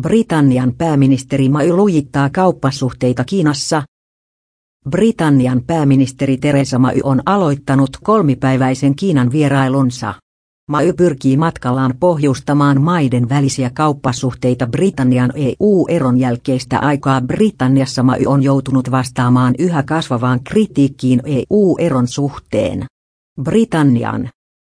Britannian pääministeri May lujittaa kauppasuhteita Kiinassa. Britannian pääministeri Theresa May on aloittanut kolmipäiväisen Kiinan vierailunsa. May pyrkii matkallaan pohjustamaan maiden välisiä kauppasuhteita Britannian EU-eron jälkeistä aikaa Britanniassa May on joutunut vastaamaan yhä kasvavaan kritiikkiin EU-eron suhteen. Britannian